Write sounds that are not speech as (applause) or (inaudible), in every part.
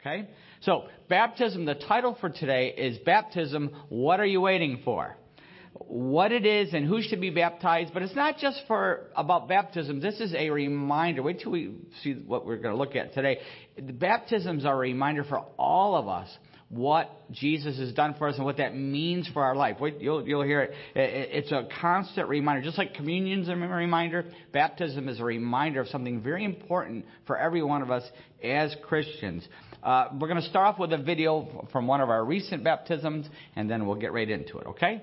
Okay? So, baptism, the title for today is Baptism, What Are You Waiting For? What it is and who should be baptized, but it's not just for about baptism. This is a reminder. Wait till we see what we're going to look at today. The baptisms are a reminder for all of us what Jesus has done for us and what that means for our life. Wait, you'll, you'll hear it. It's a constant reminder. Just like communion's a reminder, baptism is a reminder of something very important for every one of us as Christians. Uh, we're going to start off with a video from one of our recent baptisms, and then we'll get right into it, okay?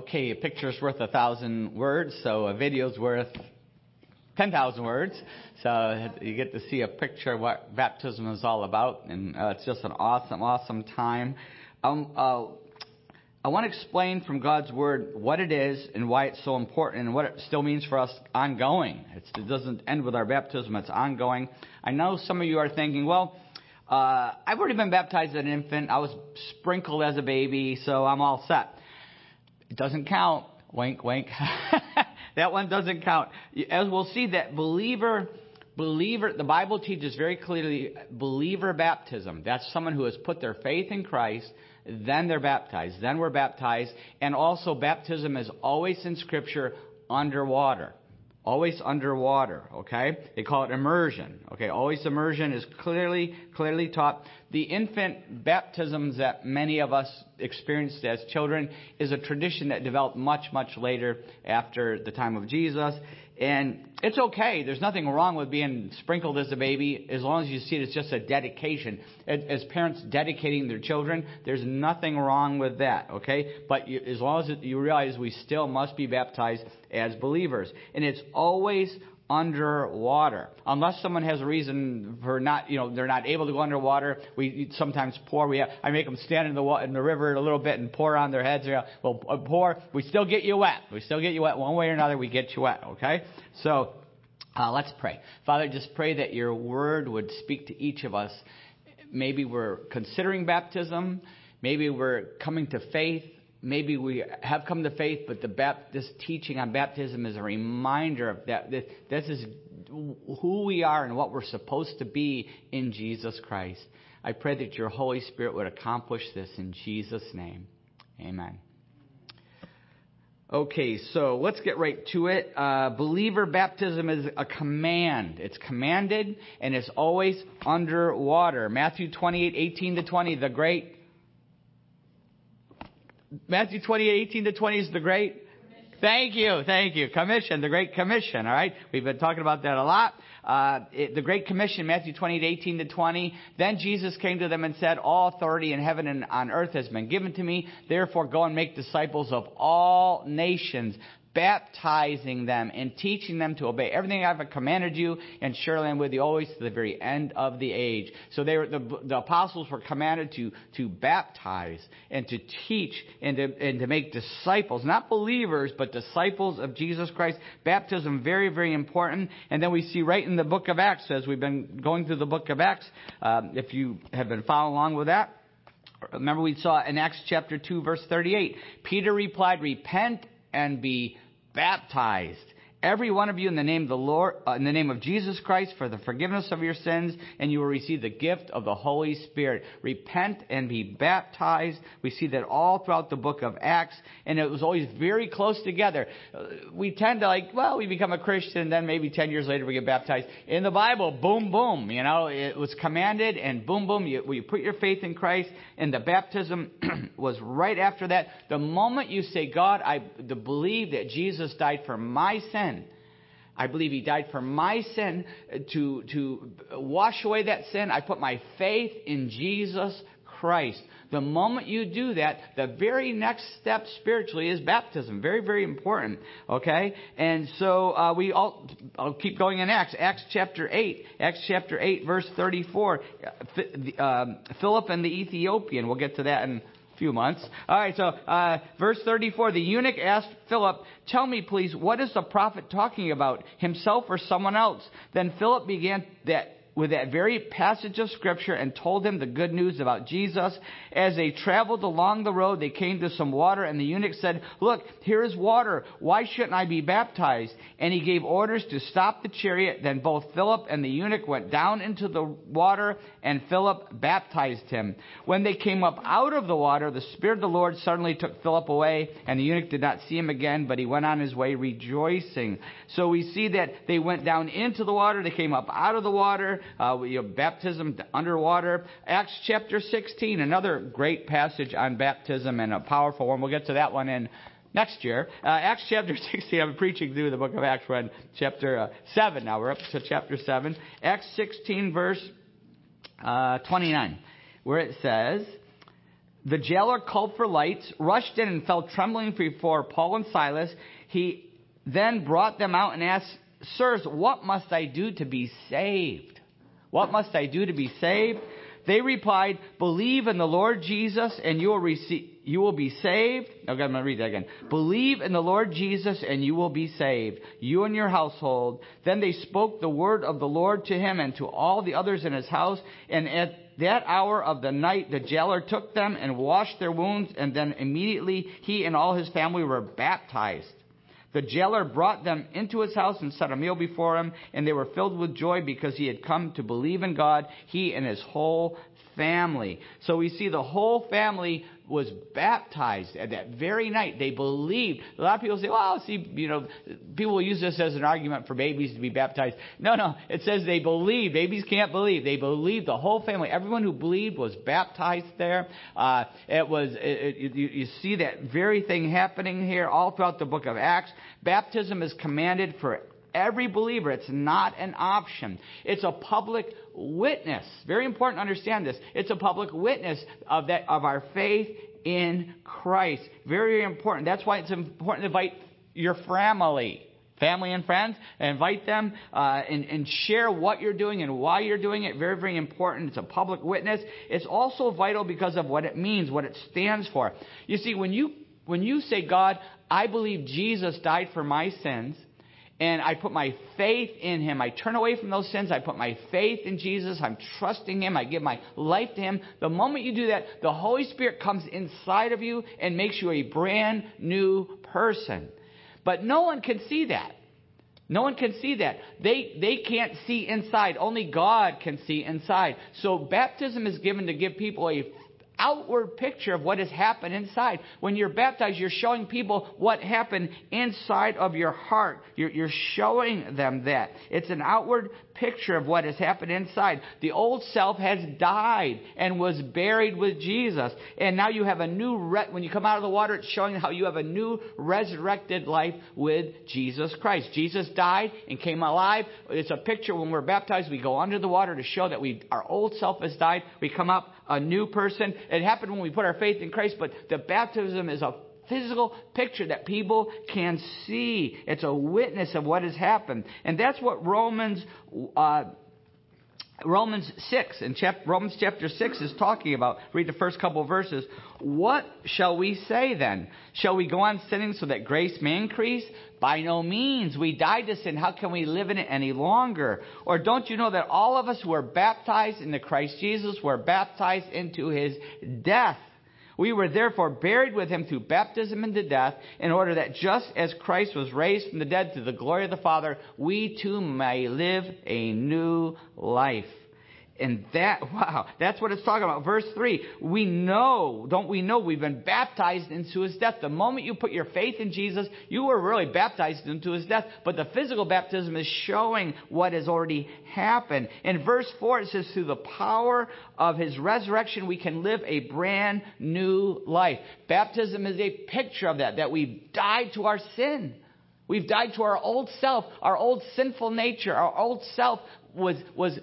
Okay, a picture's worth a thousand words, so a video's worth 10,000 words. So you get to see a picture of what baptism is all about, and uh, it's just an awesome, awesome time. Um, uh, I want to explain from God's Word what it is and why it's so important and what it still means for us ongoing. It's, it doesn't end with our baptism, it's ongoing. I know some of you are thinking, well, uh, I've already been baptized as an infant. I was sprinkled as a baby, so I'm all set. It doesn't count. Wink, wink. (laughs) that one doesn't count. As we'll see, that believer, believer, the Bible teaches very clearly believer baptism. That's someone who has put their faith in Christ then they're baptized. Then we're baptized. And also, baptism is always in Scripture underwater. Always underwater, okay? They call it immersion, okay? Always immersion is clearly, clearly taught. The infant baptisms that many of us experienced as children is a tradition that developed much, much later after the time of Jesus. And it's okay. There's nothing wrong with being sprinkled as a baby as long as you see it as just a dedication. As parents dedicating their children, there's nothing wrong with that, okay? But you, as long as you realize we still must be baptized as believers. And it's always underwater. Unless someone has a reason for not, you know, they're not able to go underwater, we sometimes pour. We have, I make them stand in the in the river a little bit and pour on their heads. Well, uh, pour. We still get you wet. We still get you wet one way or another. We get you wet. Okay. So uh, let's pray. Father, just pray that your word would speak to each of us. Maybe we're considering baptism. Maybe we're coming to faith maybe we have come to faith, but the teaching on baptism is a reminder of that. This, is who we are and what we're supposed to be in Jesus Christ. I pray that your Holy Spirit would accomplish this in Jesus' name. Amen. Okay, so let's get right to it. Uh, believer baptism is a command. It's commanded and it's always underwater. Matthew 28, 18 to 20, the great Matthew 28, 18 to 20 is the great. Thank you, thank you. Commission, the Great Commission, all right? We've been talking about that a lot. Uh, it, the Great Commission, Matthew 28, 18 to 20. Then Jesus came to them and said, All authority in heaven and on earth has been given to me. Therefore, go and make disciples of all nations, baptizing them and teaching them to obey everything I've commanded you, and surely I'm with you always to the very end of the age. So they were, the, the apostles were commanded to, to baptize and to teach and to, and to make disciples, not believers, but disciples of Jesus Christ. Baptism, very, very important. And then we see right in the book of Acts, as we've been going through the book of Acts, um, if you have been following along with that, Remember, we saw in Acts chapter 2, verse 38. Peter replied, Repent and be baptized every one of you in the name of the Lord, uh, in the name of Jesus Christ for the forgiveness of your sins, and you will receive the gift of the Holy Spirit. Repent and be baptized. We see that all throughout the book of Acts, and it was always very close together. Uh, we tend to like, well, we become a Christian, then maybe 10 years later we get baptized. In the Bible, boom, boom, you know, it was commanded, and boom, boom, you, you put your faith in Christ, and the baptism (clears throat) was right after that. The moment you say, God, I believe that Jesus died for my sins, sin. I believe he died for my sin to, to wash away that sin. I put my faith in Jesus Christ. The moment you do that, the very next step spiritually is baptism. Very, very important. Okay? And so uh, we all, I'll keep going in Acts. Acts chapter 8. Acts chapter 8, verse 34. Uh, Philip and the Ethiopian. We'll get to that in few months. All right, so uh, verse 34 the eunuch asked Philip, Tell me, please, what is the prophet talking about, himself or someone else? Then Philip began that with that very passage of scripture and told him the good news about Jesus. As they traveled along the road, they came to some water, and the eunuch said, Look, here is water. Why shouldn't I be baptized? And he gave orders to stop the chariot. Then both Philip and the eunuch went down into the water, and Philip baptized him. When they came up out of the water, the Spirit of the Lord suddenly took Philip away, and the eunuch did not see him again, but he went on his way rejoicing. So we see that they went down into the water, they came up out of the water, uh, you know, baptism underwater. Acts chapter 16, another great passage on baptism and a powerful one. We'll get to that one in next year. Uh, Acts chapter (laughs) 16, I'm preaching through the book of Acts. In chapter uh, 7 now. We're up to chapter 7. Acts 16, verse uh, 29, where it says, The jailer called for lights, rushed in, and fell trembling before Paul and Silas. He then brought them out and asked, Sirs, what must I do to be saved? What must I do to be saved? They replied, Believe in the Lord Jesus, and you will receive you will be saved. Okay, I'm going to read that again. Believe in the Lord Jesus and you will be saved, you and your household. Then they spoke the word of the Lord to him and to all the others in his house. And at that hour of the night, the jailer took them and washed their wounds, and then immediately he and all his family were baptized. The jailer brought them into his house and set a meal before him, and they were filled with joy because he had come to believe in God, he and his whole family. So we see the whole family was baptized at that very night. They believed. A lot of people say, well, see, you know, people will use this as an argument for babies to be baptized. No, no. It says they believe. Babies can't believe. They believed. The whole family, everyone who believed was baptized there. Uh, it was, it, it, you, you see that very thing happening here all throughout the book of Acts. Baptism is commanded for every believer. It's not an option. It's a public witness. Very important to understand this. It's a public witness of that of our faith in Christ. Very important. That's why it's important to invite your family. Family and friends, invite them uh, and, and share what you're doing and why you're doing it. Very, very important. It's a public witness. It's also vital because of what it means, what it stands for. You see, when you when you say, God, I believe Jesus died for my sins, and I put my faith in Him. I turn away from those sins. I put my faith in Jesus. I'm trusting Him. I give my life to Him. The moment you do that, the Holy Spirit comes inside of you and makes you a brand new person. But no one can see that. No one can see that. They, they can't see inside. Only God can see inside. So baptism is given to give people a outward picture of what has happened inside. When you're baptized, you're showing people what happened inside of your heart. You're, you're showing them that. It's an outward picture of what has happened inside. The old self has died and was buried with Jesus. And now you have a new, re- when you come out of the water, it's showing how you have a new resurrected life with Jesus Christ. Jesus died and came alive. It's a picture when we're baptized, we go under the water to show that we, our old self has died. We come up a new person. It happened when we put our faith in Christ, but the baptism is a physical picture that people can see. It's a witness of what has happened. And that's what Romans uh, Romans 6 and chap- Romans chapter 6 is talking about. Read the first couple of verses. What shall we say then? Shall we go on sinning so that grace may increase? By no means. We died to sin. How can we live in it any longer? Or don't you know that all of us who were baptized into Christ Jesus were baptized into his death? We were therefore buried with him through baptism into death, in order that just as Christ was raised from the dead to the glory of the Father, we too may live a new life. And that, (laughs) wow, that's what it's talking about. Verse 3, we know, don't we know, we've been baptized into his death. The moment you put your faith in Jesus, you were really baptized into his death. But the physical baptism is showing what has already happened. In verse 4, it says, through the power of his resurrection, we can live a brand new life. Baptism is a picture of that, that we've died to our sin. We've died to our old self, our old sinful nature. Our old self was, was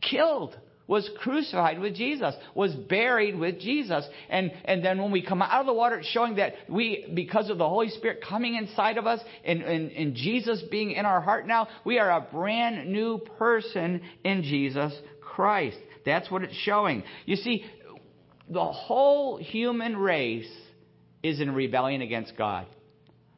killed, was crucified with Jesus, was buried with Jesus. And, and then when we come out of the water, it's showing that we, because of the Holy Spirit coming inside of us and, and, and Jesus being in our heart now, we are a brand new person in Jesus Christ. That's what it's showing. You see, the whole human race is in rebellion against God.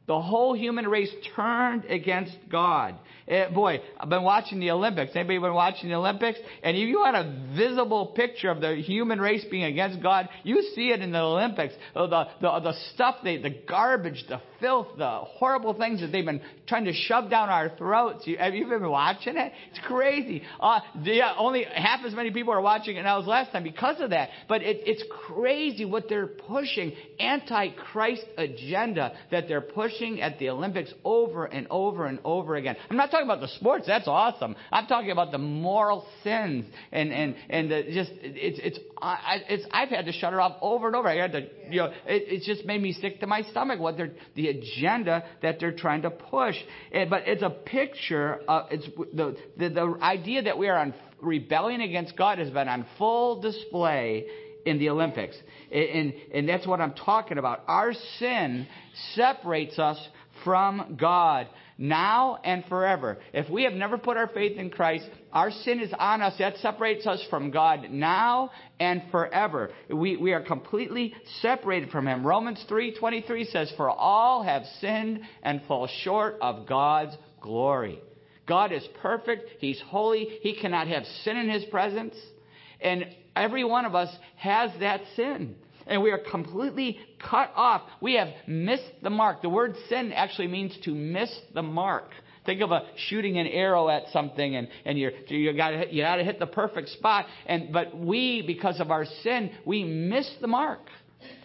The whole human race turned against God. It, eh, boy, I've been watching the Olympics. Anybody been watching the Olympics? And if you want a visible picture of the human race being against God, you see it in the Olympics. The, the, the stuff, they, the garbage, the filth, the horrible things that they've been trying to shove down our throats. You, have you been watching it? It's crazy. Uh, yeah, only half as many people are watching it now as last time because of that. But it, it's crazy what they're pushing. Anti-Christ agenda that they're pushing pushing at the Olympics over and over and over again. I'm not talking about the sports. That's awesome. I'm talking about the moral sins and and and the, just it's it's I, it's I've had to shut it off over and over. I had to you know it, it just made me sick to my stomach what they're the agenda that they're trying to push. And, but it's a picture. Of, it's the, the the idea that we are on rebellion against God has been on full display in the Olympics. And, and that's what I'm talking about. Our sin separates us from God. now and forever. If we have never put our faith in Christ, our sin is on us. That separates us from God now and forever. We, we are completely separated from Him. Romans 3.23 says, For all have sinned and fall short of God's glory. God is perfect. He's holy. He cannot have sin in His presence. And every one of us has that sin. And we are completely cut off. We have missed the mark. The word sin actually means to miss the mark. Think of a shooting an arrow at something and, and you're, you gotta, you got to hit the perfect spot. And, but we, because of our sin, we miss the mark.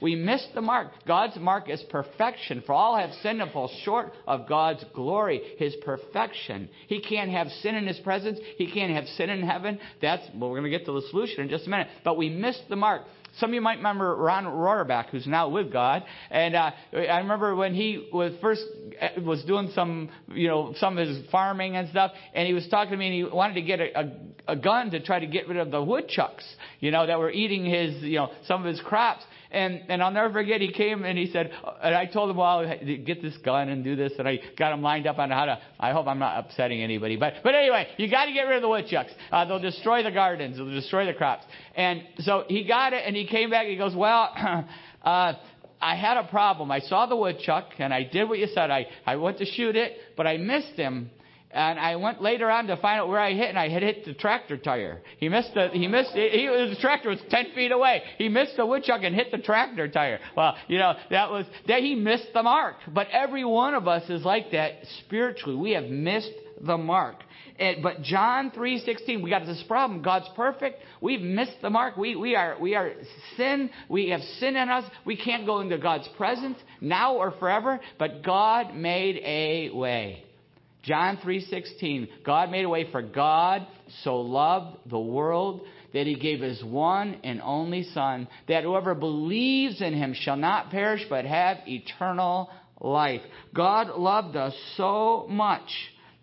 We miss the mark. God's mark is perfection. For all have sinned and fall short of God's glory, His perfection. He can't have sin in His presence. He can't have sin in heaven. That's, well, we're going to get to the solution in just a minute. But we miss the mark. Some of you might remember Ron Rohrbach, who's now with God. And uh, I remember when he was first uh, was doing some, you know, some of his farming and stuff, and he was talking to me, and he wanted to get a, a, a gun to try to get rid of the woodchucks, you know, that were eating his, you know, some of his crops. And, and I'll never forget, he came and he said, and I told him, well, get this gun and do this. And I got him lined up on how to, I hope I'm not upsetting anybody. But, but anyway, you got to get rid of the woodchucks. Uh, they'll destroy the gardens. They'll destroy the crops. And so he got it and he came back. He goes, well, (clears throat) uh, I had a problem. I saw the woodchuck and I did what you said. I, I went to shoot it, but I missed him. And I went later on to find out where I hit, and I had hit the tractor tire. He missed the he missed he, the tractor was ten feet away. He missed the woodchuck and hit the tractor tire. Well, you know that was that he missed the mark. But every one of us is like that spiritually. We have missed the mark. And, but John three sixteen, we got this problem. God's perfect. We've missed the mark. We we are we are sin. We have sin in us. We can't go into God's presence now or forever. But God made a way. John 3:16 God made a way for God so loved the world that he gave his one and only son that whoever believes in him shall not perish but have eternal life. God loved us so much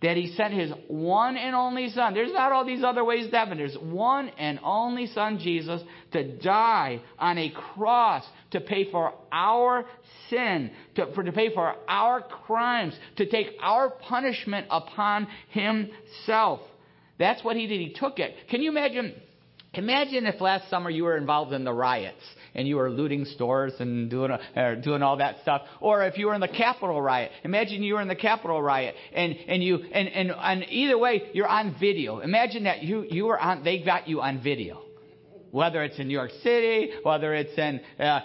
that he sent his one and only son. There's not all these other ways to heaven. There's one and only son, Jesus, to die on a cross to pay for our sin, to, for, to pay for our crimes, to take our punishment upon himself. That's what he did. He took it. Can you imagine? Imagine if last summer you were involved in the riots and you were looting stores and doing, uh, doing all that stuff. Or if you were in the Capitol riot, imagine you were in the Capitol riot and, and you, and, and, and either way, you're on video. Imagine that you, you were on, they got you on video. Whether it's in New York City, whether it's in uh,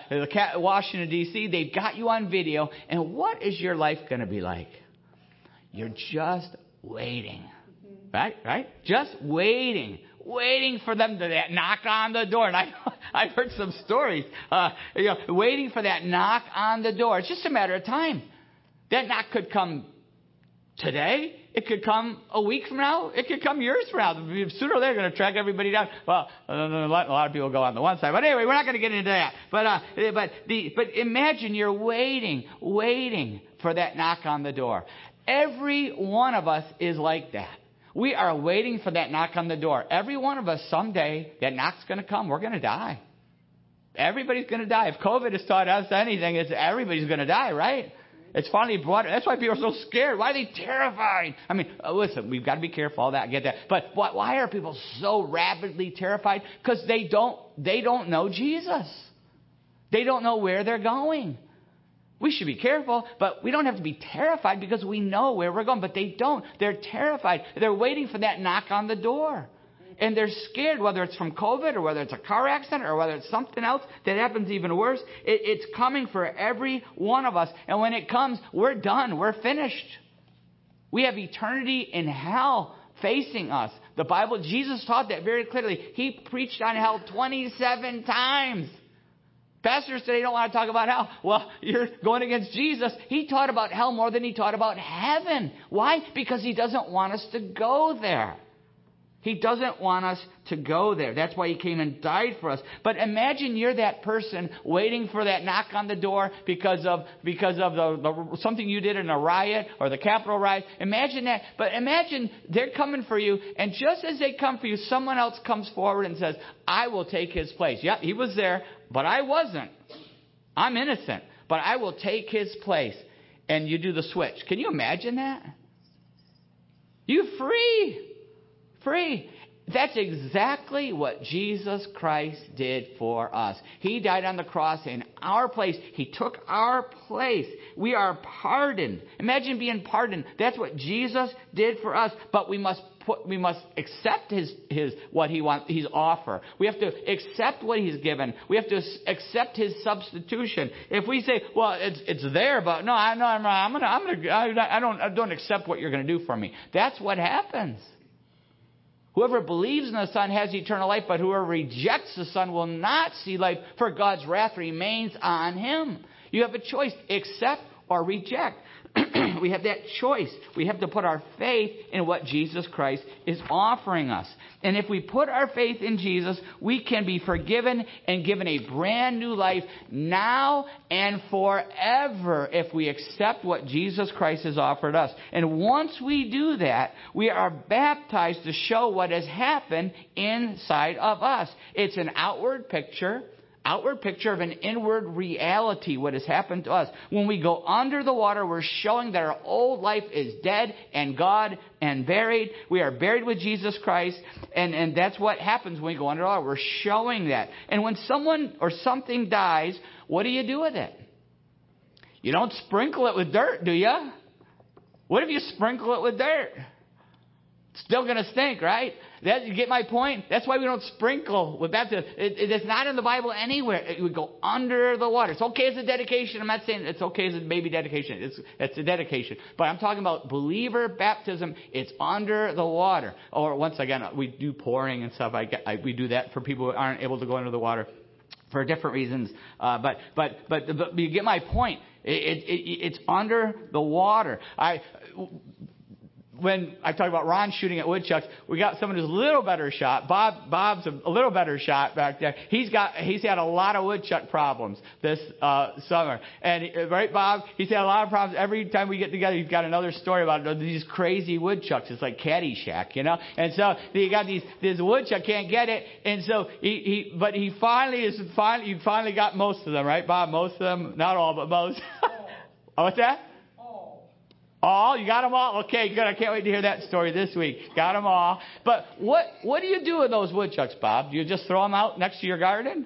Washington D.C., they've got you on video. And what is your life going to be like? You're just waiting. Right? Right? Just waiting waiting for them to knock on the door. And I, (laughs) I've heard some stories, uh, you know, waiting for that knock on the door. It's just a matter of time. That knock could come today. It could come a week from now. It could come years from now. Sooner or later, they're going to track everybody down. Well, a lot of people go on the one side, but anyway, we're not going to get into that. But uh, but the but imagine you're waiting, waiting for that knock on the door. Every one of us is like that. We are waiting for that knock on the door. Every one of us, someday, that knock's going to come. We're going to die. Everybody's going to die. If COVID has taught us anything, it's everybody's going to die, right? It's finally brought. That's why people are so scared. Why are they terrified? I mean, uh, listen, we've got to be careful. All that, I get that. But why are people so rapidly terrified? Because they don't. They don't know Jesus. They don't know where they're going. We should be careful, but we don't have to be terrified because we know where we're going. But they don't. They're terrified. They're waiting for that knock on the door. And they're scared, whether it's from COVID or whether it's a car accident or whether it's something else that happens even worse. It, it's coming for every one of us. And when it comes, we're done. We're finished. We have eternity in hell facing us. The Bible, Jesus taught that very clearly. He preached on hell 27 times. Pastors today don't want to talk about hell. Well, you're going against Jesus. He taught about hell more than he taught about heaven. Why? Because he doesn't want us to go there. He doesn't want us to go there. That's why he came and died for us. But imagine you're that person waiting for that knock on the door because of because of the, the something you did in a riot or the Capitol riot. Imagine that. But imagine they're coming for you, and just as they come for you, someone else comes forward and says, "I will take his place." Yeah, he was there, but I wasn't. I'm innocent, but I will take his place. And you do the switch. Can you imagine that? You free. Free. That's exactly what Jesus Christ did for us. He died on the cross in our place. He took our place. We are pardoned. Imagine being pardoned. That's what Jesus did for us. But we must put, we must accept his, his, what he wants, his offer. We have to accept what he's given. We have to accept his substitution. If we say, well, it's, it's there, but no, I, no, I'm, I'm gonna, I'm gonna, I don't, I don't accept what you're gonna do for me. That's what happens. Whoever believes in the Son has eternal life, but whoever rejects the Son will not see life, for God's wrath remains on him. You have a choice accept or reject. (clears throat) we have that choice. We have to put our faith in what Jesus Christ is offering us. And if we put our faith in Jesus, we can be forgiven and given a brand new life now and forever if we accept what Jesus Christ has offered us. And once we do that, we are baptized to show what has happened inside of us. It's an outward picture outward picture of an inward reality, what has happened to us. When we go under the water, we're showing that our old life is dead and God and buried. We are buried with Jesus Christ, and, and that's what happens when we go under the water. We're showing that. And when someone or something dies, what do you do with it? You don't sprinkle it with dirt, do you? What if you sprinkle it with dirt? It's Still going to stink, right? That, you get my point? That's why we don't sprinkle with baptism. It, it, it's not in the Bible anywhere. It would go under the water. It's okay as a dedication. I'm not saying it's okay as a baby dedication. It's, it's a dedication. But I'm talking about believer baptism. It's under the water. Or once again, we do pouring and stuff. I, I, we do that for people who aren't able to go under the water for different reasons. Uh, but, but, but, but you get my point. It, it, it's under the water. I, when I talk about Ron shooting at woodchucks, we got someone who's a little better shot. Bob, Bob's a, little better shot back there. He's got, he's had a lot of woodchuck problems this uh, summer, and right, Bob, he's had a lot of problems. Every time we get together, he's got another story about these crazy woodchucks. It's like Caddyshack, you know. And so you got these, this woodchuck can't get it, and so he, he, but he finally is finally, he finally got most of them, right, Bob? Most of them, not all, but most. (laughs) what's that? All? You got them all? Okay, good. I can't wait to hear that story this week. Got them all. But what, what do you do with those woodchucks, Bob? Do you just throw them out next to your garden?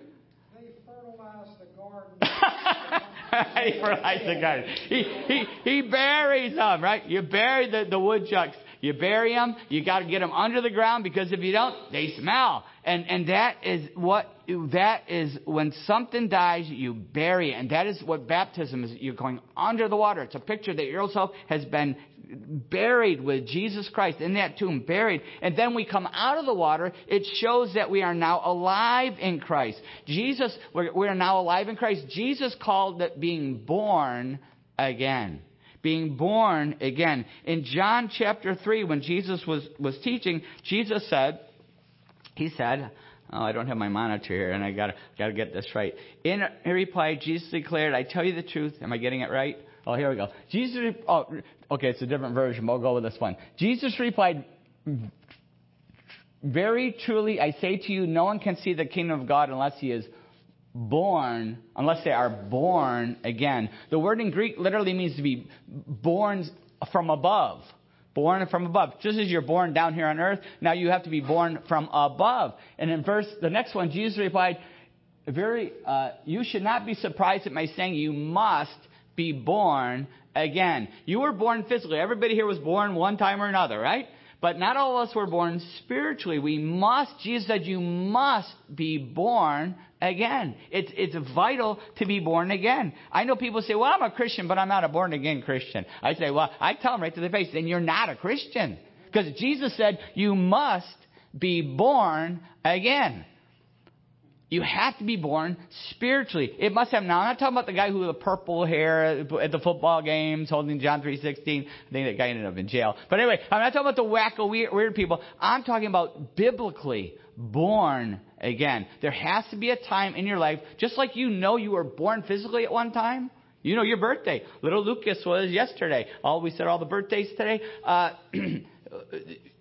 They fertilize the garden. (laughs) he fertilizes the garden. He, he, he buries them, right? You bury the, the woodchucks. You bury them. You got to get them under the ground because if you don't, they smell. And, and that is what, that is when something dies, you bury it. And that is what baptism is. You're going under the water. It's a picture that yourself has been buried with Jesus Christ in that tomb, buried. And then we come out of the water. It shows that we are now alive in Christ. Jesus, we are now alive in Christ. Jesus called it being born again being born again. In John chapter 3, when Jesus was, was teaching, Jesus said, he said, Oh, I don't have my monitor here, and I gotta gotta get this right. In reply, Jesus declared, "I tell you the truth. Am I getting it right? Oh, here we go. Jesus. Oh, okay, it's a different version. I'll go with this one. Jesus replied, "Very truly, I say to you, no one can see the kingdom of God unless he is born, unless they are born again. The word in Greek literally means to be born from above." Born from above. Just as you're born down here on earth, now you have to be born from above. And in verse, the next one, Jesus replied, very, uh, you should not be surprised at my saying you must be born again. You were born physically. Everybody here was born one time or another, right? But not all of us were born spiritually. We must, Jesus said, you must be born again. It's, it's vital to be born again. I know people say, well, I'm a Christian, but I'm not a born again Christian. I say, well, I tell them right to their face, then you're not a Christian. Because Jesus said, you must be born again. You have to be born spiritually. It must have. Now, I'm not talking about the guy who with the purple hair at the football games holding John 3:16. I think that guy ended up in jail. But anyway, I'm not talking about the wacko weird, weird people. I'm talking about biblically born again. There has to be a time in your life, just like you know you were born physically at one time. You know your birthday. Little Lucas was yesterday. All we said all the birthdays today. Uh, (clears throat)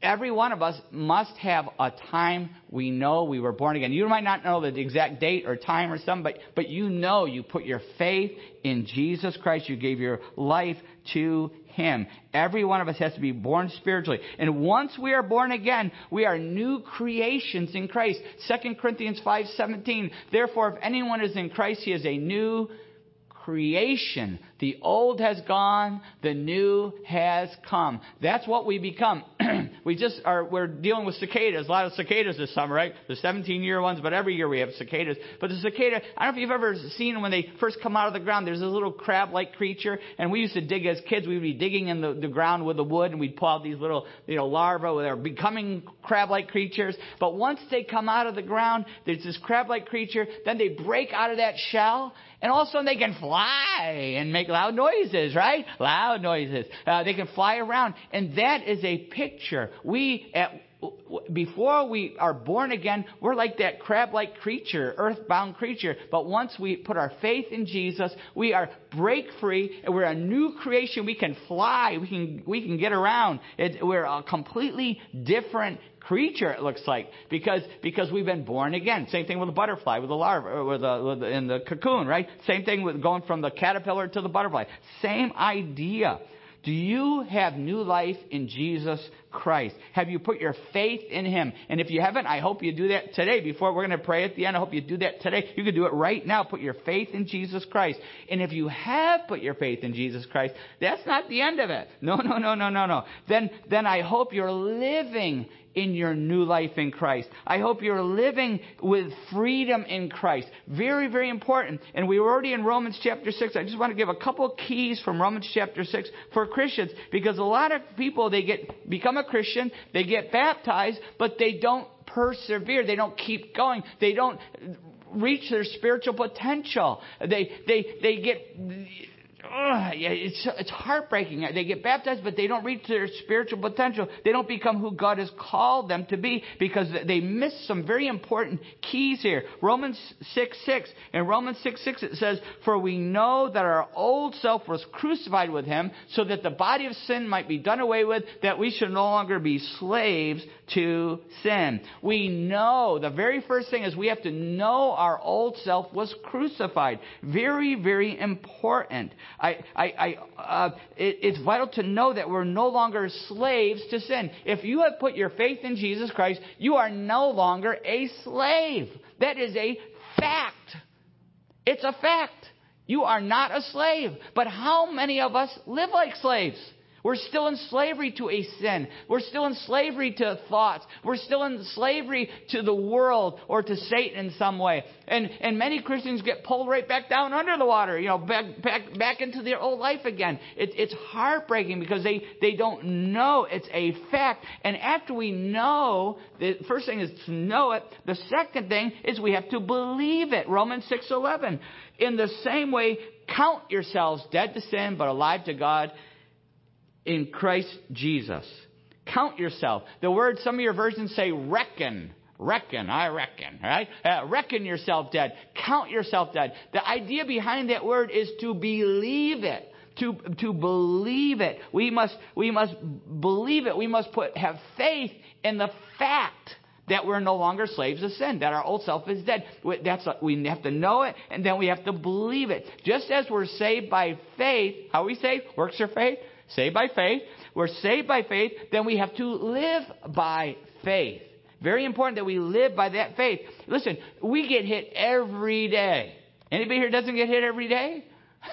every one of us must have a time we know we were born again. You might not know the exact date or time or something, but, but you know you put your faith in Jesus Christ. You gave your life to Him. Every one of us has to be born spiritually. And once we are born again, we are new creations in Christ. 2 Corinthians 5:17. Therefore, if anyone is in Christ, he is a new creation. The old has gone, the new has come. That's what we become. (clears throat) we just are, we're dealing with cicadas, a lot of cicadas this summer, right? The 17 year ones, but every year we have cicadas. But the cicada, I don't know if you've ever seen when they first come out of the ground, there's this little crab like creature, and we used to dig as kids, we'd be digging in the, the ground with the wood, and we'd pull out these little, you know, larvae, they're becoming crab like creatures. But once they come out of the ground, there's this crab like creature, then they break out of that shell, and all of a sudden they can fly and make loud noises, right? Loud noises. Uh, they can fly around. And that is a picture. We, at, before we are born again, we're like that crab like creature, earthbound creature. But once we put our faith in Jesus, we are break free and we're a new creation. We can fly. We can, we can get around. It, we're a completely different creature it looks like because because we've been born again. Same thing with a butterfly, with a larva, uh, with a, with in the cocoon, right? Same thing with going from the caterpillar to the butterfly. Same idea. Do you have new life in Jesus Christ? Have you put your faith in Him? And if you haven't, I hope you do that today. Before we're going to pray at the end, I hope you do that today. You can do it right now. Put your faith in Jesus Christ. And if you have put your faith in Jesus Christ, that's not the end of it. No, no, no, no, no, no. Then, then I hope you're living in your new life in Christ. I hope you're living with freedom in Christ. Very, very important. And we were already in Romans chapter 6. I just want to give a couple of keys from Romans chapter 6 for Christians because a lot of people, they get, become a Christian, they get baptized, but they don't persevere. They don't keep going. They don't reach their spiritual potential. They, they, they get, ugh, it's, it's heartbreaking. They get baptized, but they don't reach their spiritual potential. They don't become who God has called them to be because they miss some very important keys here. Romans 6 6. In Romans 6 6, it says, For we know that our old self was crucified with him so that the body of sin might be done away with, that we should no longer be slaves to sin. We know, the very first thing is we have to know our old self was crucified. Very, very important. I, I, I, uh, it, it's vital to know that we're no longer slaves to sin. If you have put your faith in Jesus Christ, you are no longer a slave. That is a fact. It's a fact. You are not a slave. But how many of us live like slaves? We're still in slavery to a sin. We're still in slavery to thoughts. We're still in slavery to the world or to Satan in some way. And, and many Christians get pulled right back down under the water, you know, back, back, back into their old life again. It, it's heartbreaking because they, they don't know it's a fact. And after we know, the first thing is to know it. The second thing is we have to believe it. Romans 6.11. In the same way, count yourselves dead to sin but alive to God in Christ Jesus. Count yourself. The word, some of your versions say reckon. Reckon, I reckon, right? Uh, reckon yourself dead. Count yourself dead. The idea behind that word is to believe it. To, to believe it. We must, we must believe it. We must put, have faith in the fact that we're no longer slaves of sin, that our old self is dead. That's we have to know it, and then we have to believe it. Just as we're saved by faith, how we saved? Works or faith? Saved by faith. We're saved by faith, then we have to live by faith. Very important that we live by that faith. Listen, we get hit every day. Anybody here doesn't get hit every day?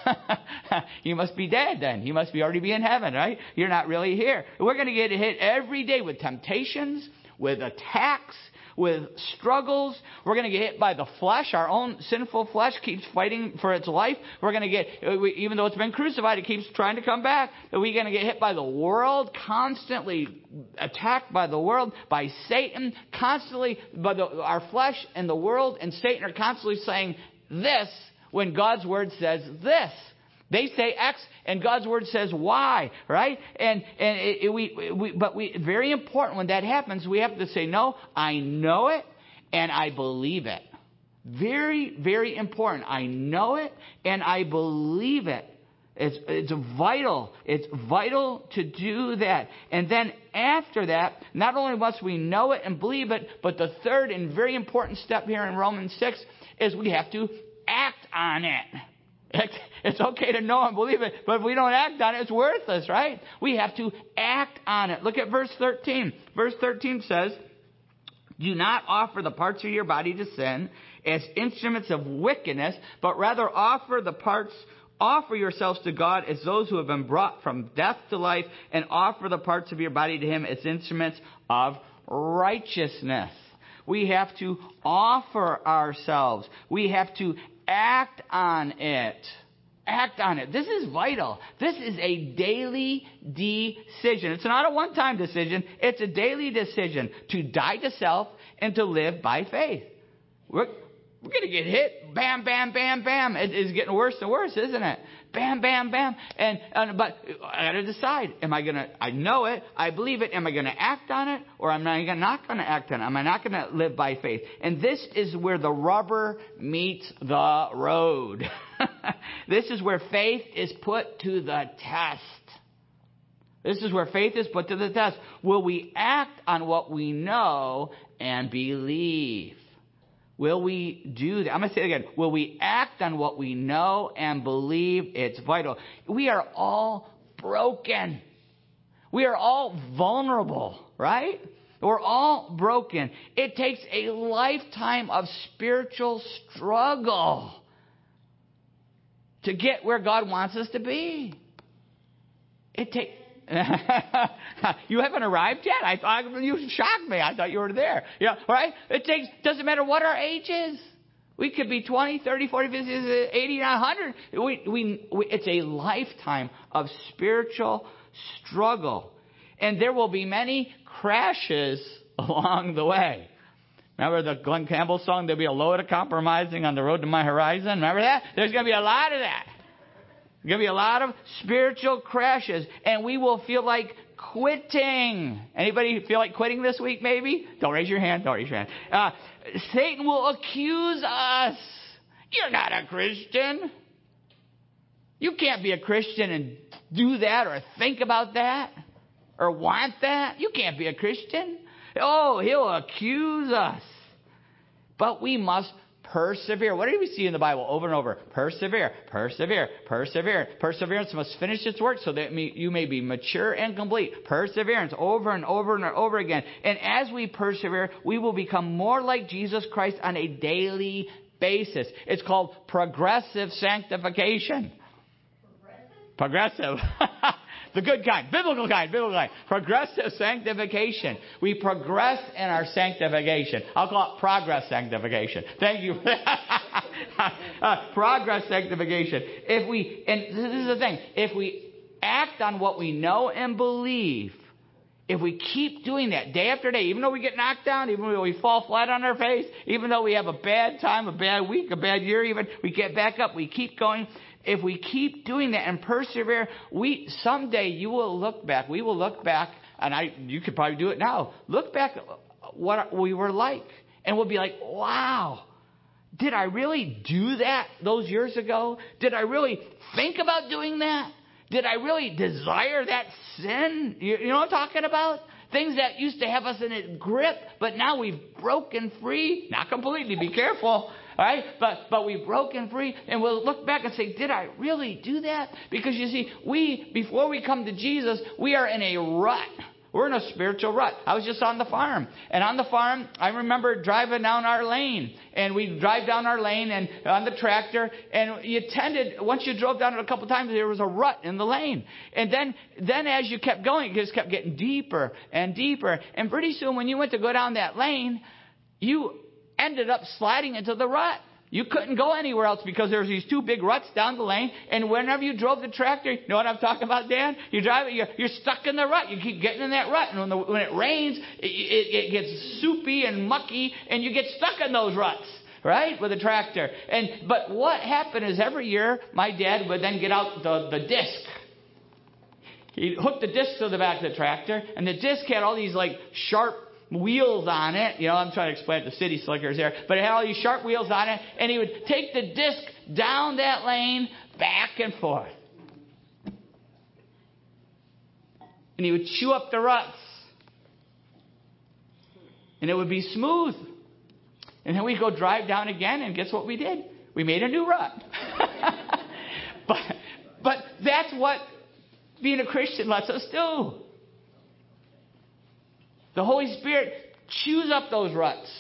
(laughs) you must be dead then. You must be already be in heaven, right? You're not really here. We're going to get hit every day with temptations, with attacks, with struggles. We're going to get hit by the flesh. Our own sinful flesh keeps fighting for its life. We're going to get, uh, even though it's been crucified, it keeps trying to come back. We're going to get hit by the world, constantly attacked by the world, by Satan, constantly, by the, our flesh and the world and Satan are constantly saying this when God's word says this. They say X, and God's word says Y, right? And and it, it, we, we but we very important when that happens, we have to say no. I know it, and I believe it. Very very important. I know it, and I believe it. It's, it's vital. It's vital to do that. And then after that, not only must we know it and believe it, but the third and very important step here in Romans 6 is we have to act on it. It's okay to know and believe it, but if we don't act on it, it's worthless, right? We have to act on it. Look at verse 13. Verse 13 says, Do not offer the parts of your body to sin as instruments of wickedness, but rather offer the parts Offer yourselves to God as those who have been brought from death to life, and offer the parts of your body to Him as instruments of righteousness. We have to offer ourselves. We have to act on it. Act on it. This is vital. This is a daily decision. It's not a one time decision, it's a daily decision to die to self and to live by faith. We're, we're going to get hit. Bam, bam, bam, bam. It is getting worse and worse, isn't it? Bam, bam, bam. And, and but I got to decide: Am I to? I know it. I believe it. Am I to act on it, or am I not to act on it? Am I not to live by faith? And this is where the rubber meets the road. (laughs) this is where faith is put to the test. This is where faith is put to the test. Will we act on what we know and believe? Will we do that? I'm going to say it again. Will we act on what we know and believe it's vital? We are all broken. We are all vulnerable, right? We're all broken. It takes a lifetime of spiritual struggle to get where God wants us to be. It takes (laughs) you haven't arrived yet. I thought you shocked me. I thought you were there. Yeah, right? It takes doesn't matter what our age is. We could be 20, 30, 40, 50, 80, 100. We, we, we, it's a lifetime of spiritual struggle. And there will be many crashes (laughs) along the way. Remember the Glen Campbell song, There'll be a load of compromising on the road to my horizon? Remember that? There's going to be a lot of that. There's going to be a lot of spiritual crashes, and we will feel like quitting. Anybody feel like quitting this week, maybe? Don't raise your hand. Don't raise your hand. Uh, Satan will accuse us. You're not a Christian. You can't be a Christian and do that or think about that or want that. You can't be a Christian. Oh, he'll accuse us. But we must Persevere. What do we see in the Bible over and over? Persevere, persevere, persevere. Perseverance must finish its work so that you may be mature and complete. Perseverance over and over and over again. And as we persevere, we will become more like Jesus Christ on a daily basis. It's called progressive sanctification. Progressive. progressive. (laughs) The good kind, biblical kind, biblical kind. Progressive sanctification. We progress in our sanctification. I'll call it progress sanctification. Thank you. (laughs) uh, progress sanctification. If we, and this is the thing, if we act on what we know and believe, if we keep doing that day after day, even though we get knocked down, even though we fall flat on our face, even though we have a bad time, a bad week, a bad year, even, we get back up, we keep going if we keep doing that and persevere, we someday you will look back. We will look back, and I you could probably do it now. Look back what we were like, and we'll be like, wow. Did I really do that those years ago? Did I really think about doing that? Did I really desire that sin? You, you know what I'm talking about? Things that used to have us in a grip, but now we've broken free. Not completely, be careful. Right? But but we've broken free and we'll look back and say, Did I really do that? Because you see, we before we come to Jesus, we are in a rut. We're in a spiritual rut. I was just on the farm. And on the farm, I remember driving down our lane. And we drive down our lane and on the tractor. And you tended, once you drove down it a couple times, there was a rut in the lane. And then, then as you kept going, it just kept getting deeper and deeper. And pretty soon when you went to go down that lane, you ended up sliding into the rut. You couldn't go anywhere else because there's these two big ruts down the lane. And whenever you drove the tractor, you know what I'm talking about, Dan? You drive it, you're, you're stuck in the rut. You keep getting in that rut. And when, the, when it rains, it, it, it gets soupy and mucky, and you get stuck in those ruts right, with a tractor. And but what happened is every year my dad would then get out the, the disc. He'd hook the disc to the back of the tractor, and the disc had all these like sharp wheels on it. You know, I'm trying to explain it to city slickers here, but it had all these sharp wheels on it, and he would take the disc down that lane, back and forth. And he would chew up the ruts. And it would be smooth. And then we'd go drive down again, and guess what we did? We made a new rut. (laughs) but, but that's what being a Christian lets us do. The Holy Spirit chews up those ruts.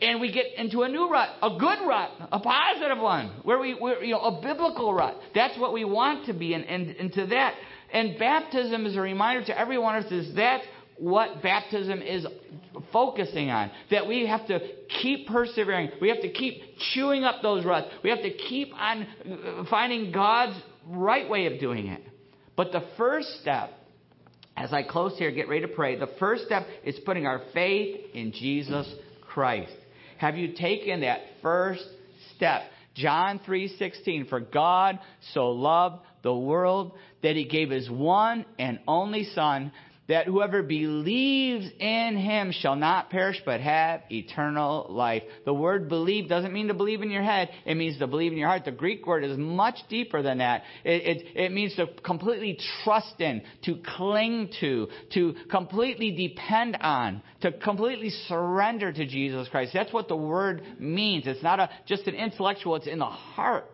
And we get into a new rut, a good rut, a positive one, where we, we're, you know, a biblical rut. That's what we want to be, and, and, to that. And baptism is a reminder to everyone of us is that's what baptism is focusing on. That we have to keep persevering. We have to keep chewing up those ruts. We have to keep on uh, finding God's right way of doing it. But the first step, as I close here, get ready to pray, the first step is putting our faith in Jesus Christ. Have you taken that first step? John 3:16 For God so loved the world that he gave his one and only son that whoever believes in him shall not perish but have eternal life. The word believe doesn't mean to believe in your head. It means to believe in your heart. The Greek word is much deeper than that. It, it, it means to completely trust in, to cling to, to completely depend on, to completely surrender to Jesus Christ. That's what the word means. It's not a, just an intellectual, it's in the heart.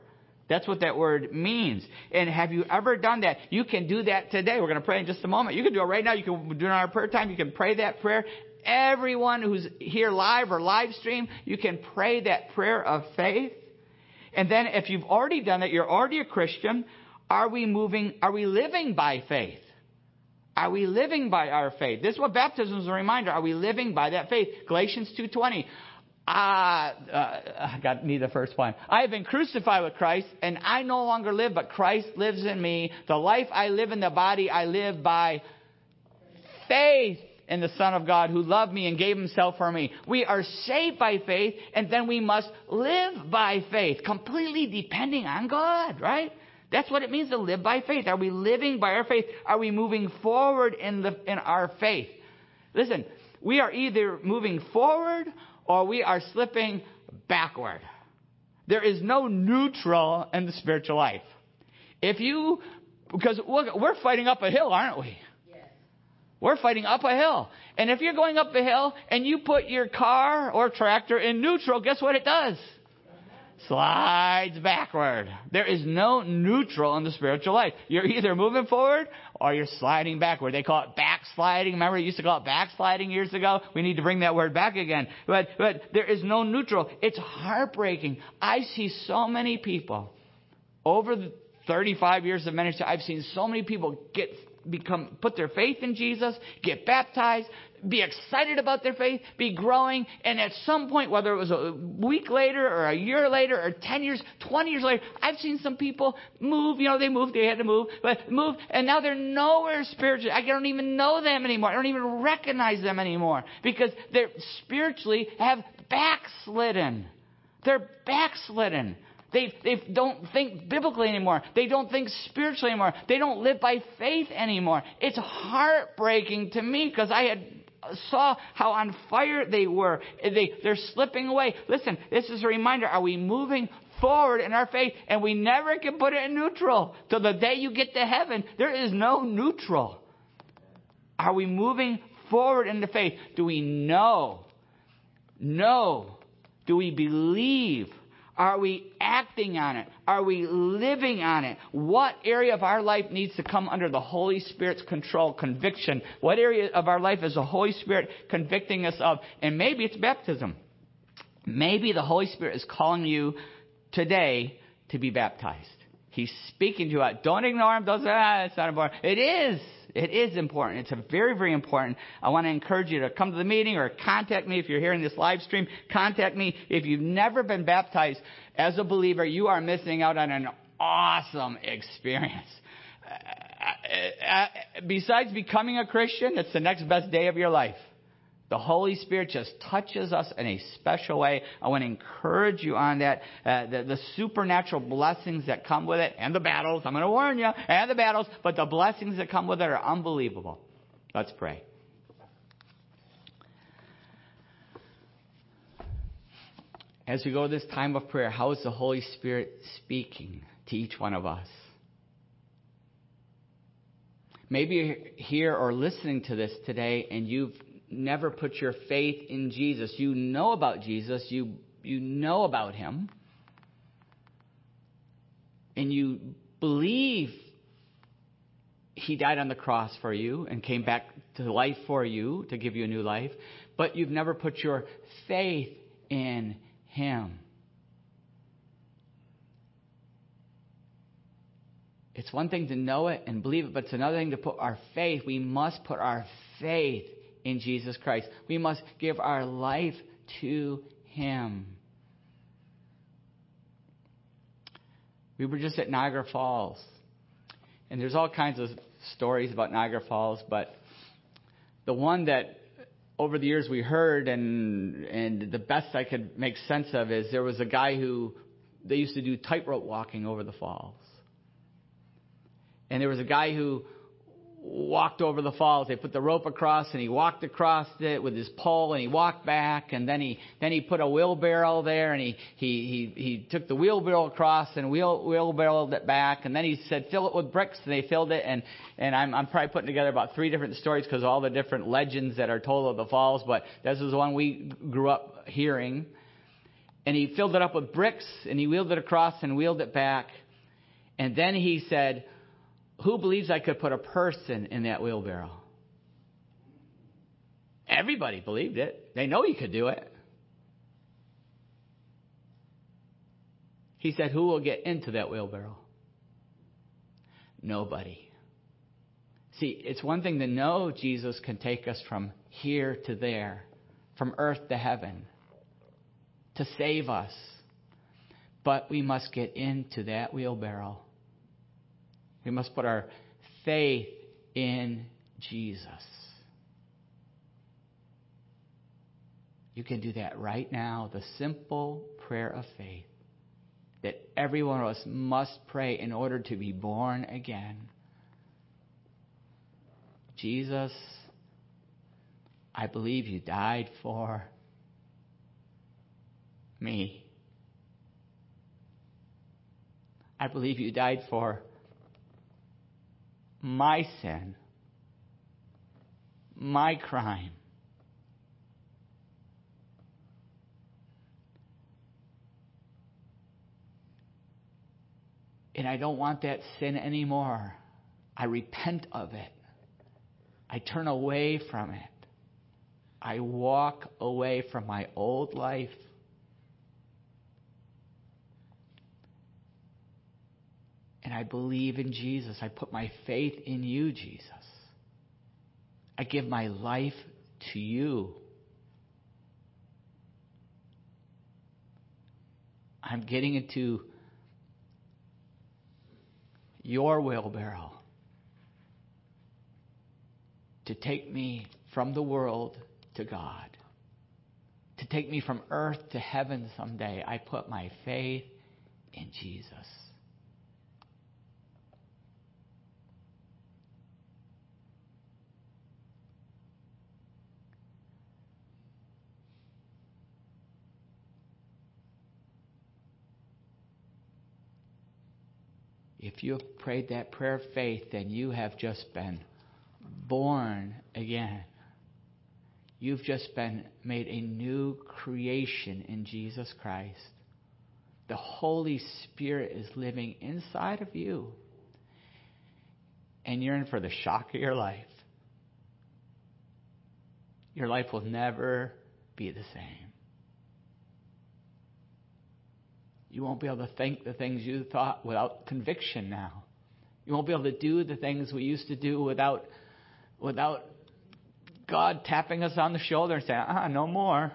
That's what that word means. And have you ever done that? You can do that today. We're going to pray in just a moment. You can do it right now. You can do it in our prayer time. You can pray that prayer. Everyone who's here live or live stream, you can pray that prayer of faith. And then if you've already done it, you're already a Christian. Are we moving, are we living by faith? Are we living by our faith? This is what baptism is a reminder. Are we living by that faith? Galatians 2.20. I, uh, I got me the first one. I have been crucified with Christ, and I no longer live, but Christ lives in me. The life I live in the body, I live by faith in the Son of God who loved me and gave himself for me. We are saved by faith, and then we must live by faith, completely depending on God, right? That's what it means to live by faith. Are we living by our faith? Are we moving forward in, the, in our faith? Listen, we are either moving forward or we are slipping backward. There is no neutral in the spiritual life. If you, because we're fighting up a hill, aren't we? Yes. We're fighting up a hill. And if you're going up a hill and you put your car or tractor in neutral, guess what it does? Slides backward. There is no neutral in the spiritual life. You're either moving forward or you're sliding backward. They call it backsliding. Remember, you used to call it backsliding years ago? We need to bring that word back again. But, but there is no neutral. It's heartbreaking. I see so many people over the 35 years of ministry, I've seen so many people get become put their faith in Jesus, get baptized, be excited about their faith, be growing, and at some point, whether it was a week later or a year later or 10 years, 20 years later, I've seen some people move, you know, they moved, they had to move, but move, and now they're nowhere spiritually. I don't even know them anymore. I don't even recognize them anymore because they're spiritually have backslidden. They're backslidden. They, they don't think biblically anymore. They don't think spiritually anymore. They don't live by faith anymore. It's heartbreaking to me because I had saw how on fire they were. They, they're slipping away. Listen, this is a reminder. Are we moving forward in our faith? And we never can put it in neutral. Till the day you get to heaven, there is no neutral. Are we moving forward in the faith? Do we know? Know? Do we believe? Are we acting on it? Are we living on it? What area of our life needs to come under the Holy Spirit's control, conviction? What area of our life is the Holy Spirit convicting us of? And maybe it's baptism. Maybe the Holy Spirit is calling you today to be baptized. He's speaking to you. Don't ignore him. Don't say, ah, it's not important. It is. It is important. It's very, very important. I want to encourage you to come to the meeting or contact me if you're hearing this live stream. Contact me. If you've never been baptized as a believer, you are missing out on an awesome experience. Uh, uh, besides becoming a Christian, it's the next best day of your life. The Holy Spirit just touches us in a special way. I want to encourage you on that. Uh, the, the, supernatural blessings that come with it, and the battles, I'm going to warn you, and the battles, but the blessings that come with it are unbelievable. Let's pray. As we go this time of prayer, how is the Holy Spirit speaking to each one of us? Maybe you're here or listening to this today and you've never put your faith in Jesus. You know about Jesus, you, you know about him, and you believe he died on the cross for you and came back to life for you to give you a new life, but you've never put your faith in him. It's one thing to know it and believe it, but it's another thing to put our faith. We must put our faith in Jesus Christ. We must give our life to Him. We were just at Niagara Falls, and there's all kinds of stories about Niagara Falls, but the one that over the years we heard and and the best I could make sense of is there was a guy who they used to do tightrope walking over the falls. And there was a guy who walked over the falls. They put the rope across and he walked across it with his pole and he walked back and then he then he put a wheelbarrow there and he he he, he took the wheelbarrow across and wheel wheelbarrowed it back and then he said fill it with bricks and they filled it and and I'm I'm probably putting together about three different stories because all the different legends that are told of the falls but this is the one we grew up hearing and he filled it up with bricks and he wheeled it across and wheeled it back and then he said who believes I could put a person in that wheelbarrow? Everybody believed it. They know he could do it. He said, Who will get into that wheelbarrow? Nobody. See, it's one thing to know Jesus can take us from here to there, from earth to heaven, to save us. But we must get into that wheelbarrow. We must put our faith in Jesus. You can do that right now. The simple prayer of faith that every one of us must pray in order to be born again. Jesus, I believe you died for me. I believe you died for my sin, my crime. And I don't want that sin anymore. I repent of it. I turn away from it. I walk away from my old life. And I believe in Jesus. I put my faith in you, Jesus. I give my life to you. I'm getting into your wheelbarrow to take me from the world to God, to take me from earth to heaven someday. I put my faith in Jesus. If you have prayed that prayer of faith, then you have just been born again. You've just been made a new creation in Jesus Christ. The Holy Spirit is living inside of you. And you're in for the shock of your life. Your life will never be the same. You won't be able to think the things you thought without conviction now. You won't be able to do the things we used to do without, without God tapping us on the shoulder and saying, ah, no more.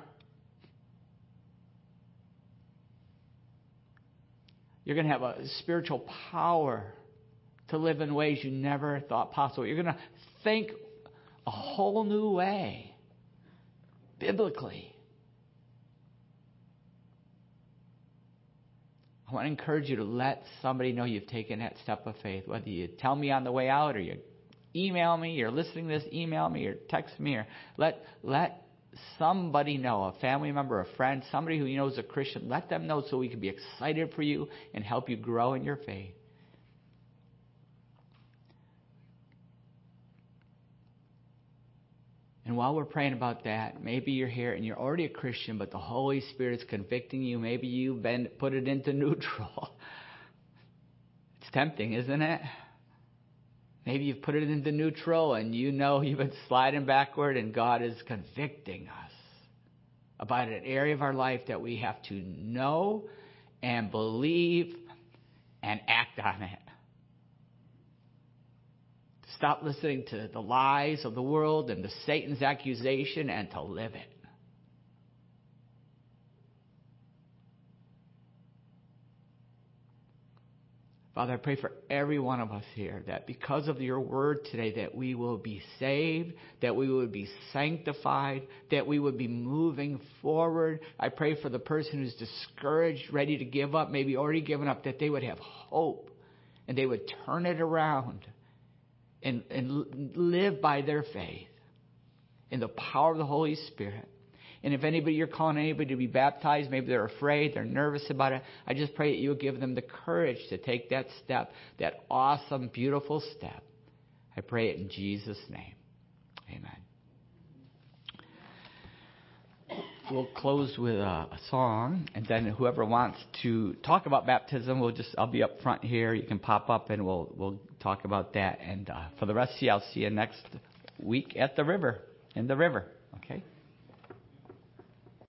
You're going to have a spiritual power to live in ways you never thought possible. You're going to think a whole new way, biblically. I want to encourage you to let somebody know you've taken that step of faith. Whether you tell me on the way out or you email me, you're listening to this, email me or text me or let let somebody know, a family member, a friend, somebody who you know is a Christian, let them know so we can be excited for you and help you grow in your faith. While we're praying about that, maybe you're here and you're already a Christian, but the Holy Spirit's convicting you. Maybe you've been put it into (laughs) neutral. It's tempting, isn't it? Maybe you've put it into neutral and you know (laughs) you've been sliding backward and God is convicting us about an area of our life that we have to know and believe and act on it. Stop listening to the lies of the world and the Satan's accusation and to live it. Father, I pray for every one of us here that because of your word today that we will be saved, that we would be sanctified, that we would be moving forward. I pray for the person who's discouraged, ready to give up, maybe already given up, that they would have hope and they would turn it around and, and live by their faith in the power of the Holy Spirit. And if anybody, you're calling anybody to be baptized, maybe they're afraid, they're nervous about it, I just pray that you'll give them the courage to take that step, that awesome, beautiful step. I pray it in Jesus' name. Amen. We'll close with a, song, and then whoever wants to talk about baptism, we'll just I'll be up front here. You can pop up, and we'll we'll talk about that. And uh, for the rest of you, I'll see you next week at the river in the river.